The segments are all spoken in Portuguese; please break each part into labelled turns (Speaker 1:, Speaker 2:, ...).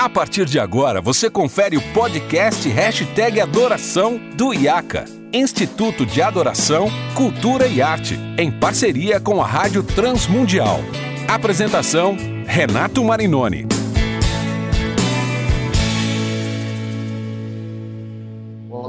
Speaker 1: A partir de agora, você confere o podcast Hashtag Adoração do IACA, Instituto de Adoração, Cultura e Arte, em parceria com a Rádio Transmundial. Apresentação, Renato Marinoni.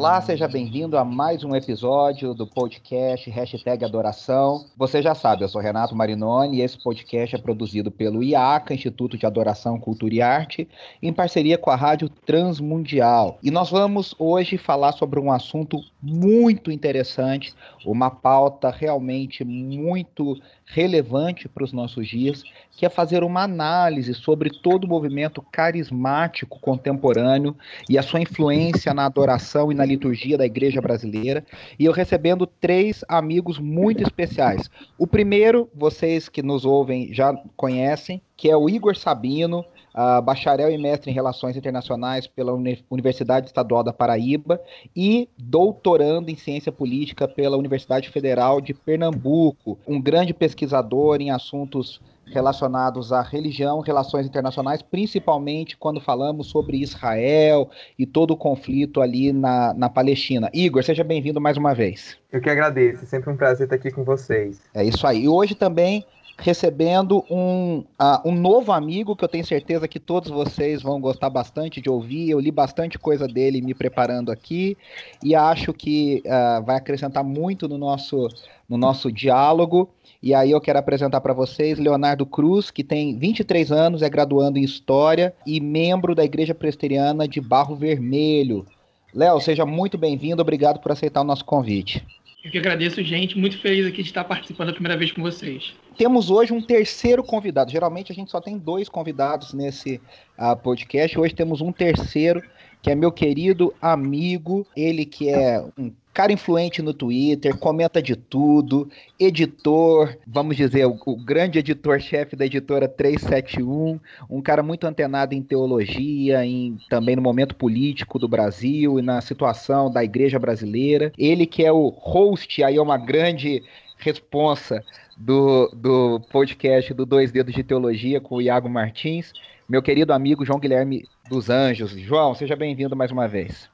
Speaker 2: Olá, seja bem-vindo a mais um episódio do podcast Hashtag Adoração. Você já sabe, eu sou Renato Marinoni e esse podcast é produzido pelo IACA, Instituto de Adoração, Cultura e Arte, em parceria com a Rádio Transmundial. E nós vamos hoje falar sobre um assunto muito interessante, uma pauta realmente muito relevante para os nossos dias, que é fazer uma análise sobre todo o movimento carismático contemporâneo e a sua influência na adoração e na liturgia da igreja brasileira. E eu recebendo três amigos muito especiais. O primeiro, vocês que nos ouvem já conhecem, que é o Igor Sabino, uh, bacharel e mestre em Relações Internacionais pela Universidade Estadual da Paraíba e doutorando em Ciência Política pela Universidade Federal de Pernambuco, um grande pesquisador em assuntos relacionados à religião, relações internacionais, principalmente quando falamos sobre Israel e todo o conflito ali na, na Palestina. Igor, seja bem-vindo mais uma vez.
Speaker 3: Eu que agradeço, é sempre um prazer estar aqui com vocês.
Speaker 2: É isso aí. E hoje também recebendo um, uh, um novo amigo que eu tenho certeza que todos vocês vão gostar bastante de ouvir. Eu li bastante coisa dele me preparando aqui e acho que uh, vai acrescentar muito no nosso, no nosso diálogo. E aí eu quero apresentar para vocês Leonardo Cruz, que tem 23 anos, é graduando em História e membro da Igreja Presbiteriana de Barro Vermelho. Léo, seja muito bem-vindo, obrigado por aceitar o nosso convite.
Speaker 4: Eu que agradeço, gente. Muito feliz aqui de estar participando a primeira vez com vocês.
Speaker 2: Temos hoje um terceiro convidado. Geralmente a gente só tem dois convidados nesse uh, podcast. Hoje temos um terceiro, que é meu querido amigo, ele que é um cara influente no Twitter, comenta de tudo, editor, vamos dizer, o, o grande editor-chefe da editora 371, um cara muito antenado em teologia, em, também no momento político do Brasil e na situação da igreja brasileira. Ele que é o host, aí é uma grande responsa do, do podcast do Dois Dedos de Teologia com o Iago Martins, meu querido amigo João Guilherme dos Anjos. João, seja bem-vindo mais uma vez.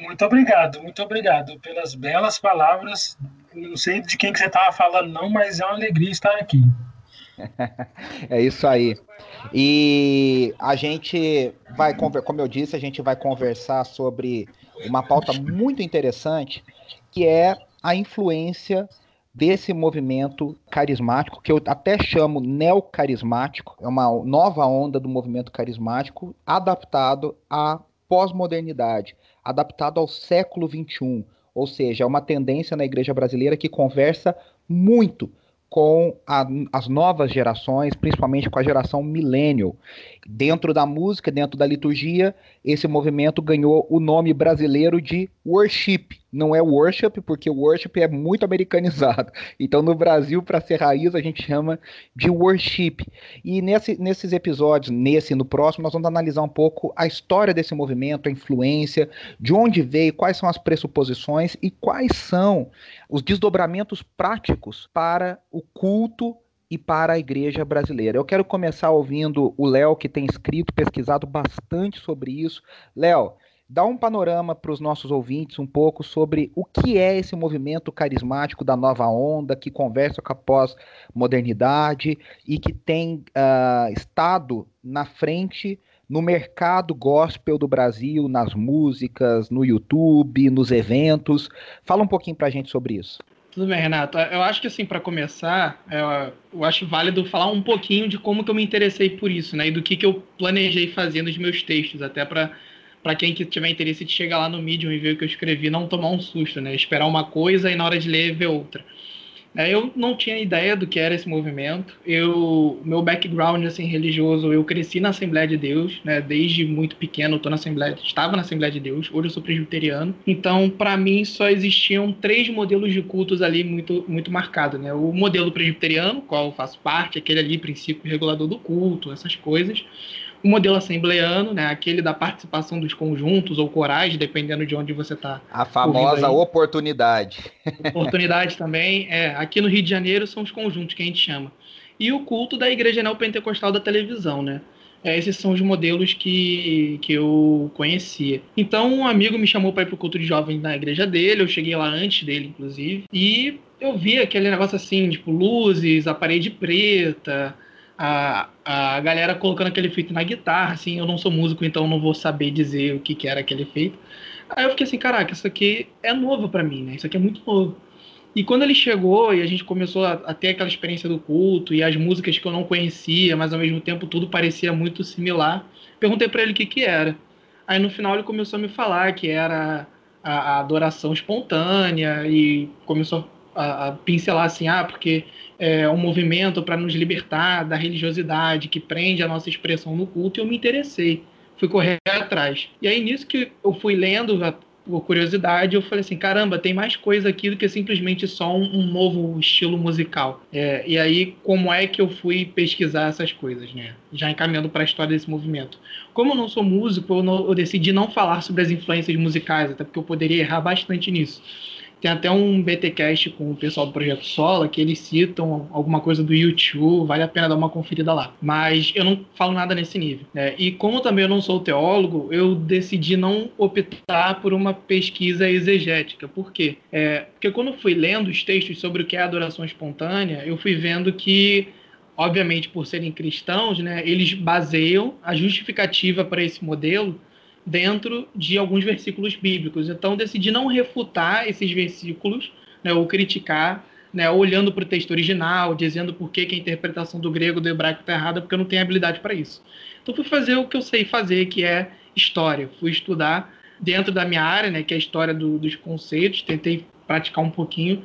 Speaker 5: Muito obrigado, muito obrigado pelas belas palavras. Não sei de quem que você estava falando, não, mas é uma alegria estar aqui.
Speaker 2: é isso aí. E a gente vai, como eu disse, a gente vai conversar sobre uma pauta muito interessante, que é a influência desse movimento carismático, que eu até chamo neocarismático, é uma nova onda do movimento carismático adaptado à pós-modernidade, adaptado ao século XXI. Ou seja, é uma tendência na igreja brasileira que conversa muito com a, as novas gerações, principalmente com a geração millennial. Dentro da música, dentro da liturgia, esse movimento ganhou o nome brasileiro de worship, não é worship, porque worship é muito americanizado. Então, no Brasil, para ser raiz, a gente chama de worship. E nesse, nesses episódios, nesse e no próximo, nós vamos analisar um pouco a história desse movimento, a influência, de onde veio, quais são as pressuposições e quais são os desdobramentos práticos para o culto e para a igreja brasileira. Eu quero começar ouvindo o Léo, que tem escrito, pesquisado bastante sobre isso. Léo, dá um panorama para os nossos ouvintes um pouco sobre o que é esse movimento carismático da nova onda, que conversa com a pós-modernidade e que tem uh, estado na frente no mercado gospel do Brasil, nas músicas, no YouTube, nos eventos. Fala um pouquinho para a gente sobre isso.
Speaker 4: Tudo bem, Renato. Eu acho que assim, para começar, eu acho válido falar um pouquinho de como que eu me interessei por isso, né? E do que, que eu planejei fazer nos meus textos, até para para quem que tiver interesse de chegar lá no Medium e ver o que eu escrevi, não tomar um susto, né? Esperar uma coisa e na hora de ler ver outra. É, eu não tinha ideia do que era esse movimento. Eu, meu background assim religioso, eu cresci na Assembleia de Deus, né? Desde muito pequeno, eu tô na Assembleia, estava na Assembleia de Deus. Hoje eu sou presbiteriano. Então, para mim só existiam três modelos de cultos ali muito muito marcados, né? O modelo presbiteriano, qual eu faço parte, aquele ali princípio regulador do culto, essas coisas o modelo assembleano, né, aquele da participação dos conjuntos ou corais, dependendo de onde você está.
Speaker 2: A famosa oportunidade.
Speaker 4: Oportunidade também. É, aqui no Rio de Janeiro são os conjuntos que a gente chama. E o culto da Igreja Neopentecostal da televisão, né? é, esses são os modelos que, que eu conhecia. Então, um amigo me chamou para ir para o culto de jovens na igreja dele, eu cheguei lá antes dele, inclusive, e eu vi aquele negócio assim, tipo, luzes, a parede preta, a, a galera colocando aquele efeito na guitarra, assim, eu não sou músico, então não vou saber dizer o que, que era aquele efeito. Aí eu fiquei assim, caraca, isso aqui é novo para mim, né? Isso aqui é muito novo. E quando ele chegou e a gente começou a, a, ter aquela experiência do culto e as músicas que eu não conhecia, mas ao mesmo tempo tudo parecia muito similar, perguntei para ele o que, que era. Aí no final ele começou a me falar que era a, a adoração espontânea e começou a, a, pincelar assim, ah, porque é um movimento para nos libertar da religiosidade que prende a nossa expressão no culto e eu me interessei fui correr atrás. E aí, nisso que eu fui lendo por curiosidade, eu falei assim, caramba, tem mais coisa aqui do que simplesmente só um, um novo estilo musical. É, e aí, como é que eu fui pesquisar essas coisas, né? Já encaminhando para a história desse movimento. Como eu não sou músico, eu, não, eu decidi não falar sobre as influências musicais, até porque eu poderia errar bastante nisso. Tem até um BTcast com o pessoal do Projeto Sola que eles citam alguma coisa do YouTube, vale a pena dar uma conferida lá. Mas eu não falo nada nesse nível. Né? E como também eu não sou teólogo, eu decidi não optar por uma pesquisa exegética. Por quê? É, porque quando fui lendo os textos sobre o que é adoração espontânea, eu fui vendo que obviamente por serem cristãos, né, eles baseiam a justificativa para esse modelo dentro de alguns versículos bíblicos. Então, decidi não refutar esses versículos, né, ou criticar, né, olhando para o texto original, dizendo por que, que, a interpretação do grego do hebraico está errada, porque eu não tenho habilidade para isso. Então, fui fazer o que eu sei fazer, que é história. Fui estudar dentro da minha área, né, que é a história do, dos conceitos, tentei praticar um pouquinho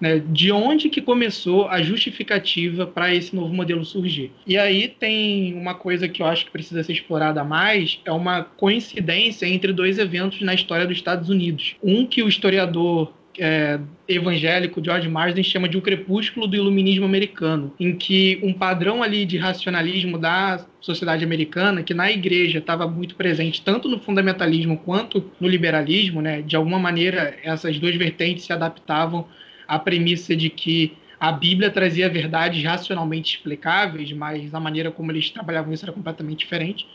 Speaker 4: né, de onde que começou a justificativa para esse novo modelo surgir. E aí tem uma coisa que eu acho que precisa ser explorada mais, é uma coincidência entre dois eventos na história dos Estados Unidos. Um que o historiador é, evangélico George Marsden chama de o crepúsculo do iluminismo americano, em que um padrão ali de racionalismo da sociedade americana, que na igreja estava muito presente tanto no fundamentalismo quanto no liberalismo, né, de alguma maneira essas duas vertentes se adaptavam a premissa de que a Bíblia trazia verdades racionalmente explicáveis, mas a maneira como eles trabalhavam isso era completamente diferente.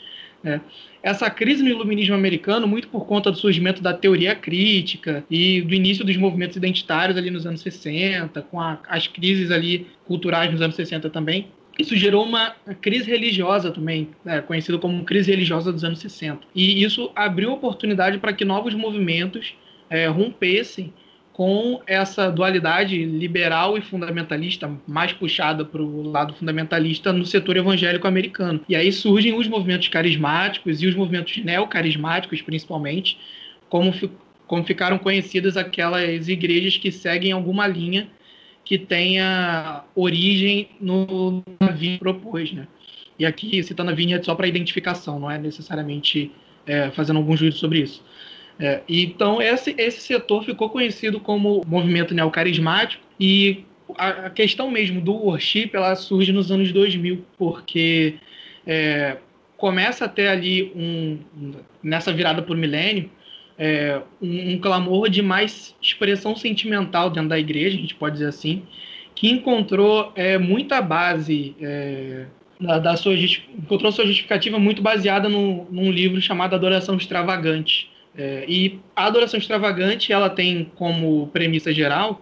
Speaker 4: Né? Essa crise no iluminismo americano, muito por conta do surgimento da teoria crítica e do início dos movimentos identitários ali nos anos 60, com a, as crises ali culturais nos anos 60 também, isso gerou uma crise religiosa também, né, conhecida como crise religiosa dos anos 60. E isso abriu oportunidade para que novos movimentos é, rompessem com essa dualidade liberal e fundamentalista, mais puxada para o lado fundamentalista no setor evangélico americano. E aí surgem os movimentos carismáticos e os movimentos neocarismáticos, principalmente, como, como ficaram conhecidas aquelas igrejas que seguem alguma linha que tenha origem no Vinha propôs, né? E aqui, citando a Vinha, só para identificação, não é necessariamente é, fazendo algum juízo sobre isso. É, então, esse, esse setor ficou conhecido como movimento neocarismático e a, a questão mesmo do worship ela surge nos anos 2000, porque é, começa a ter ali, um, nessa virada por milênio, é, um, um, clamor de mais expressão sentimental dentro da igreja, a gente pode dizer assim, que encontrou é, muita base é, da, da, sua encontrou sua justificativa muito baseada no, num livro chamado Adoração Extravagante, é, e a adoração extravagante ela tem como premissa geral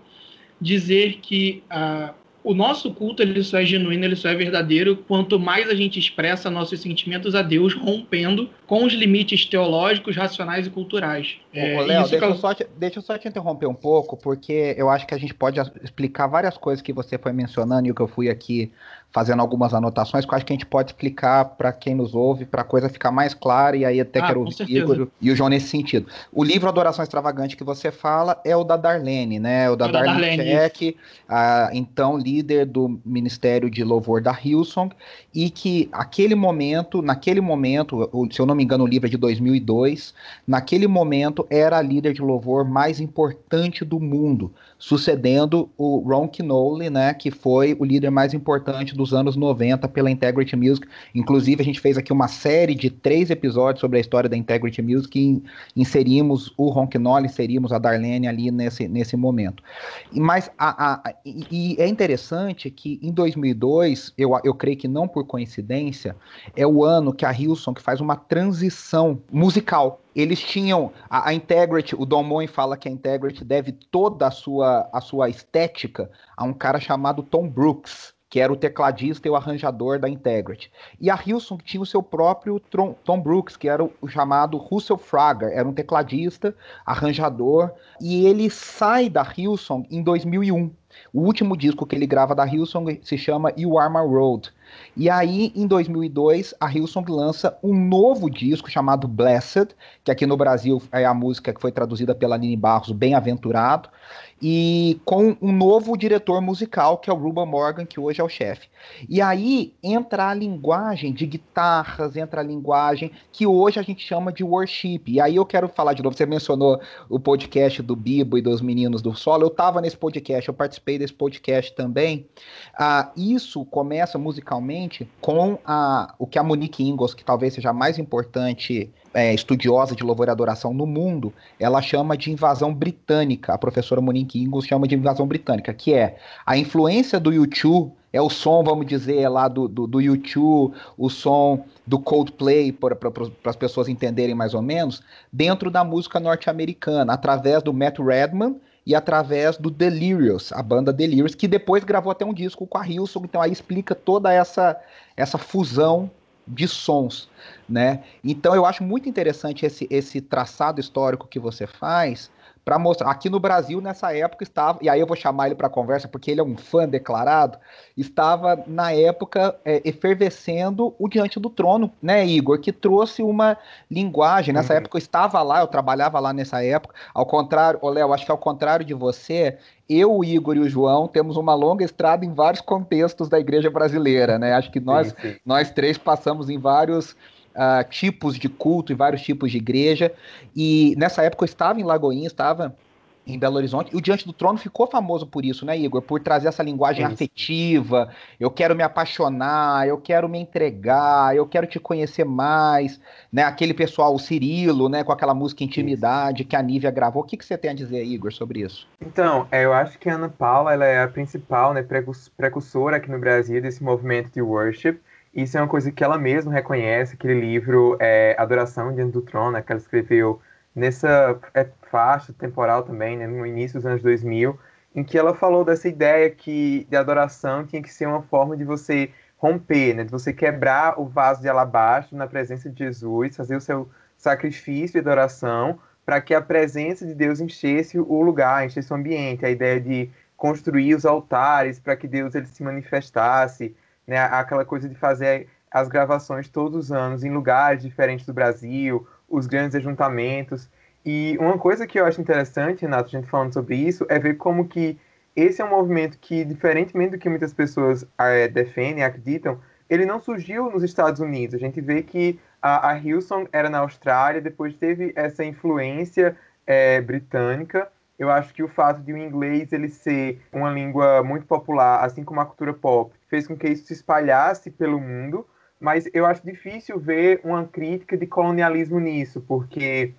Speaker 4: dizer que a, o nosso culto ele só é genuíno, ele só é verdadeiro quanto mais a gente expressa nossos sentimentos a Deus, rompendo com os limites teológicos, racionais e culturais.
Speaker 2: É, Léo, deixa, eu só te, deixa eu só te interromper um pouco, porque eu acho que a gente pode explicar várias coisas que você foi mencionando e o que eu fui aqui fazendo algumas anotações que eu acho que a gente pode explicar para quem nos ouve, para a coisa ficar mais clara, e aí até ah, quero ouvir Igor e o João nesse sentido. O livro Adoração Extravagante que você fala é o da Darlene, né? O da, é Darlene, Darlene Check, a, então líder do Ministério de Louvor da Hillsong, e que aquele momento, naquele momento, se eu não me engano o livro é de 2002, naquele momento era a líder de louvor mais importante do mundo, sucedendo o Ron Knowley, né, que foi o líder mais importante dos anos 90 pela Integrity Music. Inclusive, a gente fez aqui uma série de três episódios sobre a história da Integrity Music e inserimos o Ronquinol, inserimos a Darlene ali nesse, nesse momento. Mas a, a, e, e é interessante que em 2002, eu, eu creio que não por coincidência, é o ano que a Hilson que faz uma transição musical eles tinham a, a, Integrity, o Don Moen fala que a Integrity deve toda a sua, a sua estética a um cara chamado Tom Brooks, que era o tecladista e o arranjador da Integrity. E a Hilson tinha o seu próprio Tom Brooks, que era o, chamado Russell Frager, era um tecladista, arranjador, e ele sai da Hilson em 2001. O último disco que ele grava da Hilson se chama You Are My Road. E aí, em 2002, a Hillsong lança um novo disco chamado Blessed, que aqui no Brasil é a música que foi traduzida pela Nini Barros, Bem-Aventurado e com um novo diretor musical, que é o Ruben Morgan, que hoje é o chefe. E aí entra a linguagem de guitarras, entra a linguagem que hoje a gente chama de worship. E aí eu quero falar de novo, você mencionou o podcast do Bibo e dos Meninos do Solo, eu estava nesse podcast, eu participei desse podcast também. Ah, isso começa musicalmente com a, o que a Monique Ingalls, que talvez seja a mais importante é, estudiosa de louvor e adoração no mundo, ela chama de invasão britânica. A professora Monique Ingalls chama de invasão britânica, que é a influência do YouTube, é o som, vamos dizer, lá do, do, do YouTube, o som do Coldplay, para as pessoas entenderem mais ou menos, dentro da música norte-americana, através do Matt Redman e através do Delirious, a banda Delirious, que depois gravou até um disco com a Hilson, então aí explica toda essa, essa fusão de sons, né? Então eu acho muito interessante esse, esse traçado histórico que você faz para mostrar. Aqui no Brasil nessa época estava e aí eu vou chamar ele para conversa porque ele é um fã declarado. Estava na época é, efervescendo o diante do trono, né, Igor, que trouxe uma linguagem. Nessa uhum. época eu estava lá, eu trabalhava lá nessa época. Ao contrário, Léo, acho que ao contrário de você, eu, o Igor e o João temos uma longa estrada em vários contextos da igreja brasileira, né? Acho que nós, sim, sim. nós três passamos em vários uh, tipos de culto e vários tipos de igreja. E nessa época eu estava em Lagoinha, estava em Belo Horizonte. E o Diante do Trono ficou famoso por isso, né, Igor? Por trazer essa linguagem afetiva. Eu quero me apaixonar, eu quero me entregar, eu quero te conhecer mais. Né? Aquele pessoal, o Cirilo, né, com aquela música Intimidade isso. que a Nívia gravou. O que, que você tem a dizer, Igor, sobre isso?
Speaker 3: Então, é, eu acho que a Ana Paula ela é a principal né, precursora aqui no Brasil desse movimento de worship. Isso é uma coisa que ela mesma reconhece, aquele livro é, Adoração Diante do Trono, né, que ela escreveu nessa é, faixa temporal também, né, no início dos anos 2000, em que ela falou dessa ideia que de adoração tinha que ser uma forma de você romper, né, de você quebrar o vaso de alabastro na presença de Jesus, fazer o seu sacrifício de adoração, para que a presença de Deus enchesse o lugar, enchesse o ambiente, a ideia de construir os altares para que Deus ele se manifestasse, né, aquela coisa de fazer as gravações todos os anos em lugares diferentes do Brasil, os grandes ajuntamentos. E uma coisa que eu acho interessante, Renato, a gente falando sobre isso, é ver como que esse é um movimento que, diferentemente do que muitas pessoas é, defendem, acreditam, ele não surgiu nos Estados Unidos. A gente vê que a, a Hillsong era na Austrália, depois teve essa influência é, britânica. Eu acho que o fato de o inglês ele ser uma língua muito popular, assim como a cultura pop, fez com que isso se espalhasse pelo mundo, mas eu acho difícil ver uma crítica de colonialismo nisso, porque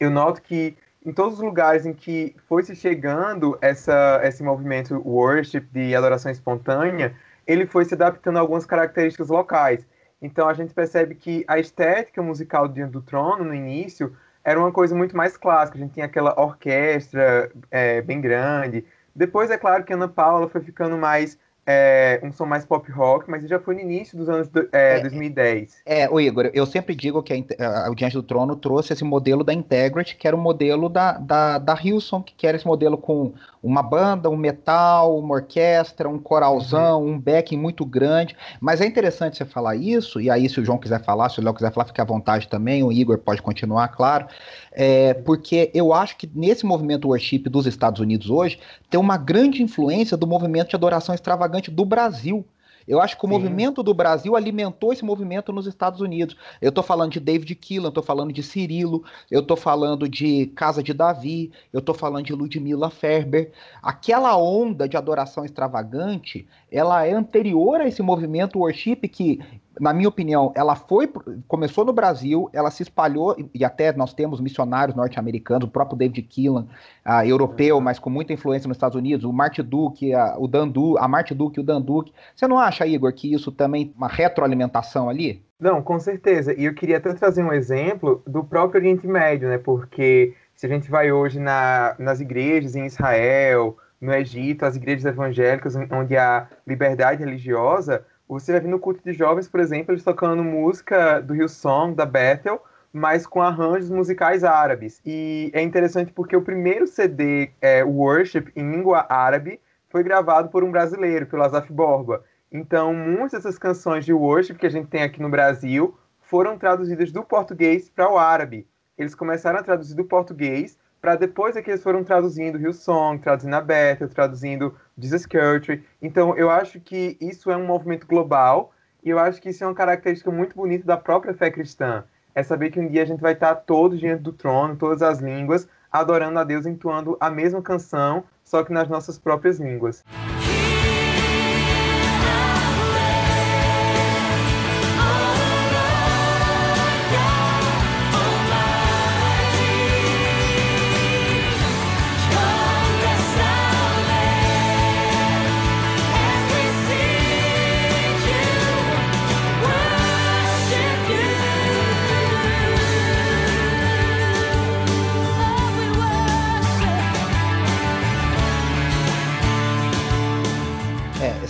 Speaker 3: eu noto que em todos os lugares em que foi se chegando essa, esse movimento worship de adoração espontânea, ele foi se adaptando a algumas características locais. Então a gente percebe que a estética musical Diante do Trono, no início, era uma coisa muito mais clássica. A gente tinha aquela orquestra é, bem grande. Depois, é claro que Ana Paula foi ficando mais é, um som mais pop rock, mas já foi no início dos anos do, é, é, 2010.
Speaker 2: É, o Igor, eu sempre digo que a, a, o Diante do Trono trouxe esse modelo da Integrity, que era o modelo da, da, da Hilson, que era esse modelo com uma banda, um metal, uma orquestra, um coralzão, uhum. um backing muito grande. Mas é interessante você falar isso, e aí se o João quiser falar, se o Léo quiser falar, fique à vontade também, o Igor pode continuar, claro. É, porque eu acho que nesse movimento worship dos Estados Unidos hoje tem uma grande influência do movimento de adoração extravagante do Brasil. Eu acho que o Sim. movimento do Brasil alimentou esse movimento nos Estados Unidos. Eu estou falando de David Keelan, estou falando de Cirilo, eu estou falando de Casa de Davi, eu estou falando de Ludmilla Ferber. Aquela onda de adoração extravagante, ela é anterior a esse movimento worship que na minha opinião, ela foi começou no Brasil, ela se espalhou e até nós temos missionários norte-americanos, o próprio David Keelan, uh, europeu, uhum. mas com muita influência nos Estados Unidos, o Marty Duke, a, o Dan du, a Marty Duke e o Dan Duke. Você não acha, Igor, que isso também uma retroalimentação ali?
Speaker 3: Não, com certeza. E eu queria até trazer um exemplo do próprio Oriente Médio, né? Porque se a gente vai hoje na, nas igrejas em Israel, no Egito, as igrejas evangélicas onde há liberdade religiosa, você vai ver no culto de jovens, por exemplo, eles tocando música do Hillsong, da Bethel, mas com arranjos musicais árabes. E é interessante porque o primeiro CD, é, Worship, em língua árabe, foi gravado por um brasileiro, pelo Azaf Borba. Então, muitas dessas canções de worship que a gente tem aqui no Brasil foram traduzidas do português para o árabe. Eles começaram a traduzir do português para depois é que eles foram traduzindo Hillsong, traduzindo a Bethel, traduzindo Jesus Country. Então, eu acho que isso é um movimento global e eu acho que isso é uma característica muito bonita da própria fé cristã. É saber que um dia a gente vai estar todos diante do trono, todas as línguas, adorando a Deus, entoando a mesma canção, só que nas nossas próprias línguas.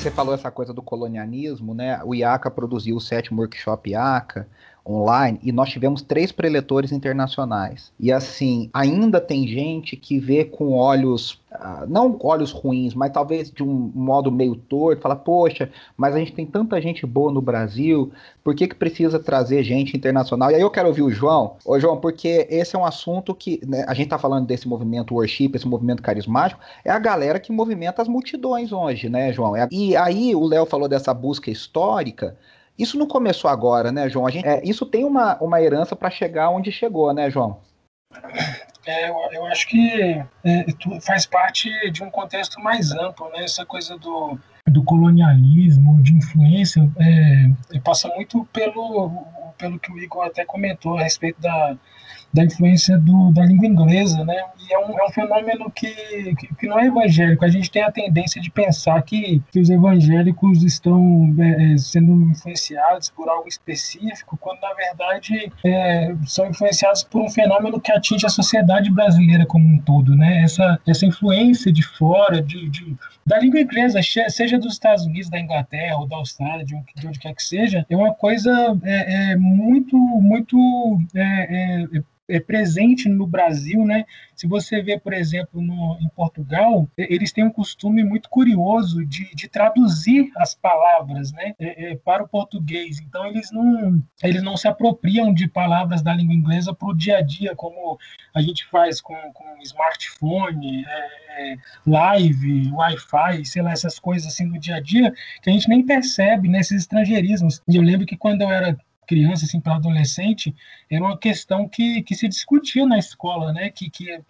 Speaker 2: Você falou essa coisa do colonialismo, né? O IACA produziu o sétimo workshop IACA, online e nós tivemos três preletores internacionais. E assim, ainda tem gente que vê com olhos, uh, não olhos ruins, mas talvez de um modo meio torto, fala, poxa, mas a gente tem tanta gente boa no Brasil, por que, que precisa trazer gente internacional? E aí eu quero ouvir o João. Ô João, porque esse é um assunto que, né, a gente está falando desse movimento worship, esse movimento carismático, é a galera que movimenta as multidões hoje, né, João? E aí o Léo falou dessa busca histórica, isso não começou agora, né, João? Gente, é, isso tem uma, uma herança para chegar onde chegou, né, João?
Speaker 5: É, eu, eu, acho que é, faz parte de um contexto mais amplo, né? Essa coisa do, do colonialismo, de influência, é, passa muito pelo, pelo que o Igor até comentou a respeito da, da influência do, da língua inglesa, né? E é um, é um fenômeno que, que, não é evangélico. A gente tem a tendência de pensar que, que os evangélicos estão é, é, sendo influenciados por algo específico, quando na verdade é, são influenciados por um fenômeno que atinge a sociedade brasileira como um todo, né? Essa, essa influência de fora, de, de da língua inglesa, seja dos Estados Unidos, da Inglaterra ou da Austrália, de, onde, de onde quer que seja, é uma coisa é, é muito, muito é, presente no Brasil, né? Se você vê, por exemplo, no, em Portugal, eles têm um costume muito curioso de, de traduzir as palavras, né, é, é, para o português. Então eles não eles não se apropriam de palavras da língua inglesa para o dia a dia, como a gente faz com, com smartphone, é, é live, Wi-Fi, sei lá, essas coisas assim do dia a dia que a gente nem percebe nesses estrangeirismos. E eu lembro que quando eu era criança, assim, para adolescente, era uma questão que, que se discutia na escola, né? Que, que é,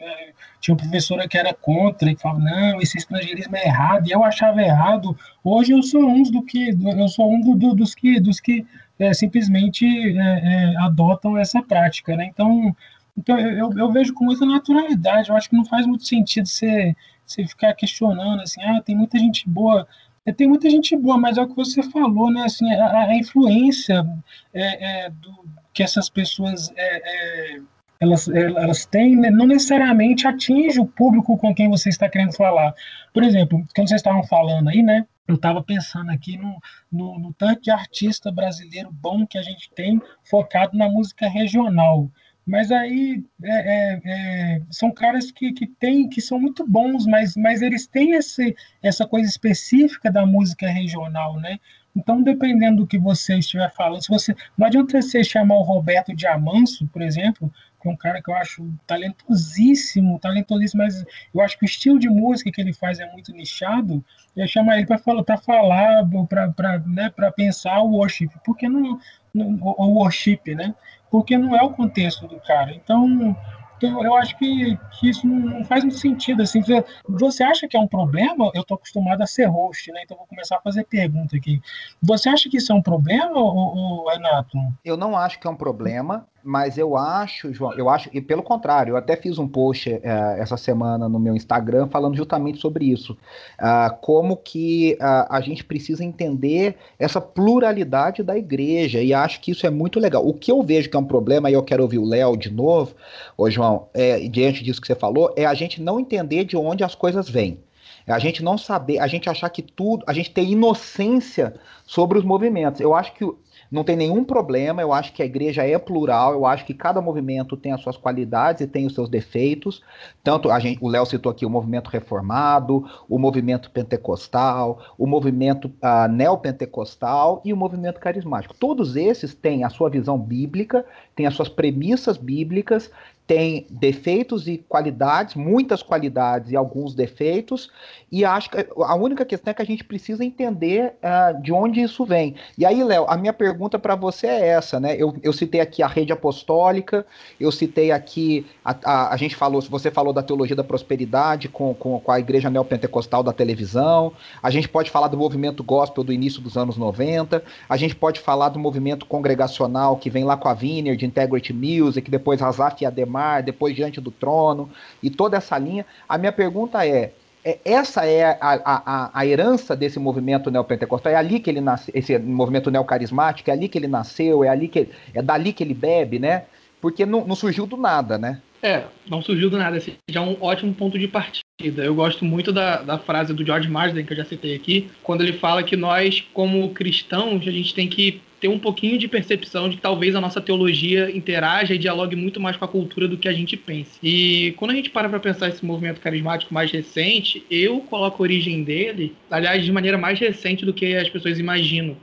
Speaker 5: tinha uma professora que era contra, e falava, não, esse estrangeirismo é errado, e eu achava errado. Hoje eu sou um do que, eu sou um do, do, dos que, dos que é, simplesmente é adotam essa prática, né? Então, então eu, eu vejo com muita naturalidade, eu acho que não faz muito sentido você, você ficar questionando, assim, ah, tem muita gente boa é, tem muita gente boa, mas é o que você falou, né? Assim, a, a influência é, é, do, que essas pessoas é, é, elas, elas têm, né? não necessariamente atinge o público com quem você está querendo falar. Por exemplo, quando vocês estavam falando aí, né? Eu estava pensando aqui no, no, no tanto de artista brasileiro bom que a gente tem focado na música regional. Mas aí é, é, é, são caras que, que, tem, que são muito bons, mas, mas eles têm esse, essa coisa específica da música regional, né? Então, dependendo do que você estiver falando, se você não adianta você chamar o Roberto Diamanso, por exemplo, que é um cara que eu acho talentosíssimo, talentosíssimo, mas eu acho que o estilo de música que ele faz é muito nichado. Eu chamar ele para falar, para para né, pensar o worship, porque não, não o worship, né? Porque não é o contexto do cara. Então, então, eu acho que, que isso não faz muito sentido. Assim, você acha que é um problema? Eu estou acostumado a ser host, né? Então vou começar a fazer pergunta aqui. Você acha que isso é um problema, ou, ou, Renato?
Speaker 2: Eu não acho que é um problema mas eu acho, João, eu acho, e pelo contrário, eu até fiz um post uh, essa semana no meu Instagram falando justamente sobre isso. Uh, como que uh, a gente precisa entender essa pluralidade da igreja, e acho que isso é muito legal. O que eu vejo que é um problema, e eu quero ouvir o Léo de novo, ô João, é, diante disso que você falou, é a gente não entender de onde as coisas vêm. É a gente não saber, a gente achar que tudo, a gente ter inocência sobre os movimentos. Eu acho que não tem nenhum problema, eu acho que a igreja é plural, eu acho que cada movimento tem as suas qualidades e tem os seus defeitos. Tanto a gente, o Léo citou aqui o movimento reformado, o movimento pentecostal, o movimento uh, neopentecostal e o movimento carismático. Todos esses têm a sua visão bíblica, têm as suas premissas bíblicas, tem defeitos e qualidades, muitas qualidades e alguns defeitos, e acho que a única questão é que a gente precisa entender uh, de onde isso vem. E aí, Léo, a minha pergunta para você é essa, né? Eu, eu citei aqui a rede apostólica, eu citei aqui, a, a, a, gente falou, você falou da teologia da prosperidade com, com, com a igreja neopentecostal da televisão, a gente pode falar do movimento gospel do início dos anos 90, a gente pode falar do movimento congregacional que vem lá com a Vineyard, Integrity Music, depois Razaf e Ademar, depois diante do trono, e toda essa linha. A minha pergunta é: é essa é a, a, a, herança desse movimento neopentecostal? É ali que ele nasceu, esse movimento neocarismático, é ali que ele nasceu, é, ali que, é dali que ele bebe, né? Porque não, não surgiu do nada, né?
Speaker 4: É, não surgiu do nada. Esse já é um ótimo ponto de partida. Eu gosto muito da, da frase do George Marsden, que eu já citei aqui, quando ele fala que nós, como cristãos, a gente tem que ter um pouquinho de percepção de que talvez a nossa teologia interaja e dialogue muito mais com a cultura do que a gente pensa. E quando a gente para para pensar esse movimento carismático mais recente, eu coloco a origem dele, aliás, de maneira mais recente do que as pessoas imaginam.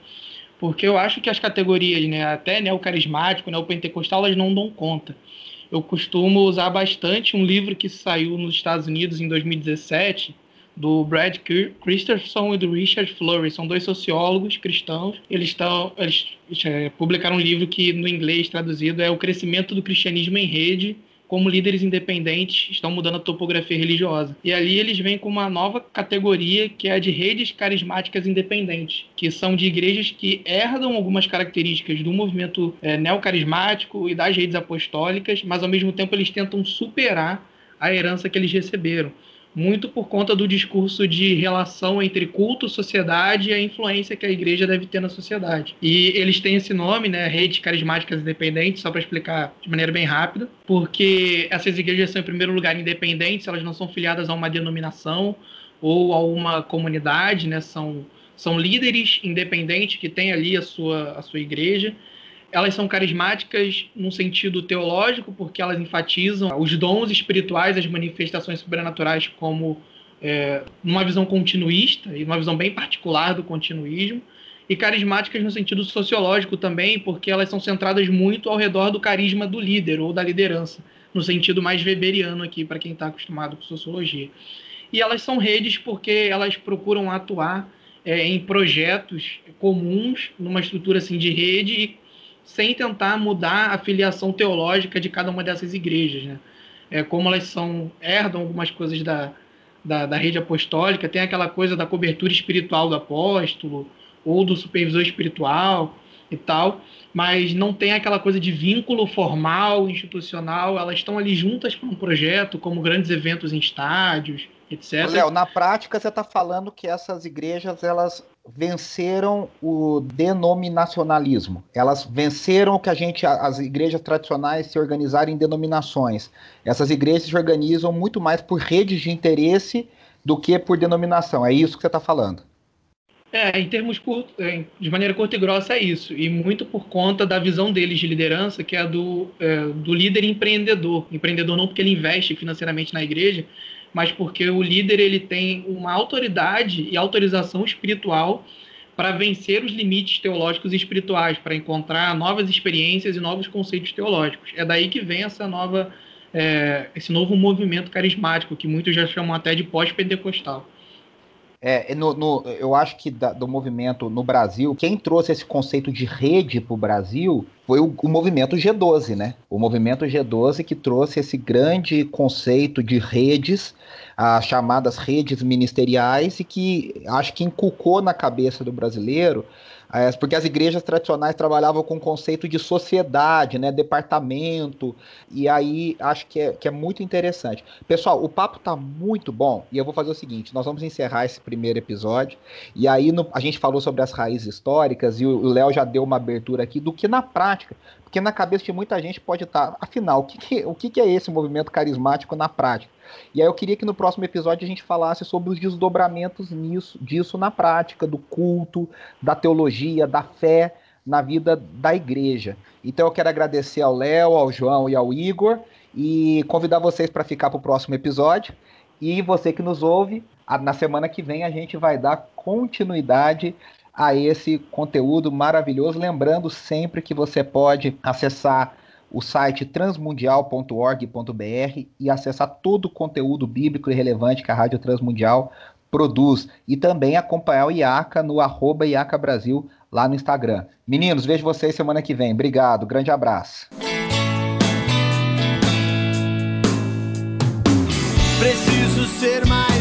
Speaker 4: Porque eu acho que as categorias, né, até neocarismático, neopentecostal, elas não dão conta. Eu costumo usar bastante um livro que saiu nos Estados Unidos em 2017, do Brad Christensen e do Richard Flurry. São dois sociólogos cristãos. Eles, estão, eles é, publicaram um livro que, no inglês traduzido, é O Crescimento do Cristianismo em Rede como líderes independentes estão mudando a topografia religiosa. E ali eles vêm com uma nova categoria que é a de redes carismáticas independentes, que são de igrejas que herdam algumas características do movimento é, neocarismático e das redes apostólicas, mas ao mesmo tempo eles tentam superar a herança que eles receberam muito por conta do discurso de relação entre culto, sociedade e a influência que a igreja deve ter na sociedade. E eles têm esse nome, né, redes carismáticas independentes, só para explicar de maneira bem rápida, porque essas igrejas são em primeiro lugar independentes, elas não são filiadas a uma denominação ou a uma comunidade, né, são são líderes independentes que têm ali a sua, a sua igreja elas são carismáticas num sentido teológico, porque elas enfatizam os dons espirituais, as manifestações sobrenaturais, como é, numa visão continuista e uma visão bem particular do continuismo. E carismáticas no sentido sociológico também, porque elas são centradas muito ao redor do carisma do líder ou da liderança, no sentido mais weberiano aqui, para quem está acostumado com sociologia. E elas são redes porque elas procuram atuar é, em projetos comuns, numa estrutura assim de rede, e sem tentar mudar a filiação teológica de cada uma dessas igrejas. Né? É, como elas são herdam algumas coisas da, da, da, rede apostólica, tem aquela coisa da cobertura espiritual do apóstolo ou do supervisor espiritual e tal, mas não tem aquela coisa de vínculo formal, institucional, elas estão ali juntas para um projeto, como grandes eventos em estádios, etc.
Speaker 2: Léo, na prática você está falando que essas igrejas elas venceram o denominacionalismo. Elas venceram o que a gente, as igrejas tradicionais se organizarem em denominações. Essas igrejas se organizam muito mais por redes de interesse do que por denominação. É isso que você está falando.
Speaker 4: É, em termos curtos, é, de maneira curta e grossa é isso, e muito por conta da visão deles de liderança, que é a do, é, do líder empreendedor. Empreendedor não porque ele investe financeiramente na igreja, mas porque o líder ele tem uma autoridade e autorização espiritual para vencer os limites teológicos e espirituais, para encontrar novas experiências e novos conceitos teológicos. É daí que vem essa nova, é, esse novo movimento carismático, que muitos já chamam até de pós-pentecostal.
Speaker 2: É, no, no, eu acho que da, do movimento no Brasil, quem trouxe esse conceito de rede para o Brasil foi o, o, movimento G12, né? O movimento G12 que trouxe esse grande conceito de redes, as chamadas redes ministeriais, e que acho que inculcou na cabeça do brasileiro é, porque as igrejas tradicionais trabalhavam com o conceito de sociedade, né, departamento, e aí acho que é, que é muito interessante. Pessoal, o papo tá muito bom, e eu vou fazer o seguinte, nós vamos encerrar esse primeiro episódio, e aí no, a gente falou sobre as raízes históricas, e o Léo já deu uma abertura aqui do que na prática, porque na cabeça de muita gente pode estar, afinal, o que, que, o que, que é esse movimento carismático na prática? E aí eu queria que no próximo episódio a gente falasse sobre os desdobramentos nisso, disso na prática, do culto, da teologia, da fé na vida da igreja. Então eu quero agradecer ao Léo, ao João e ao Igor e convidar vocês para ficar para o próximo episódio. E você que nos ouve, na semana que vem a gente vai dar continuidade a esse conteúdo maravilhoso. Lembrando sempre que você pode acessar o site transmundial.org.br e acessar todo o conteúdo bíblico e relevante que a Rádio Transmundial produz. E também acompanhar o IACA no arroba IACA Brasil lá no Instagram. Meninos, vejo vocês semana que vem. Obrigado, grande abraço.
Speaker 6: Preciso ser mais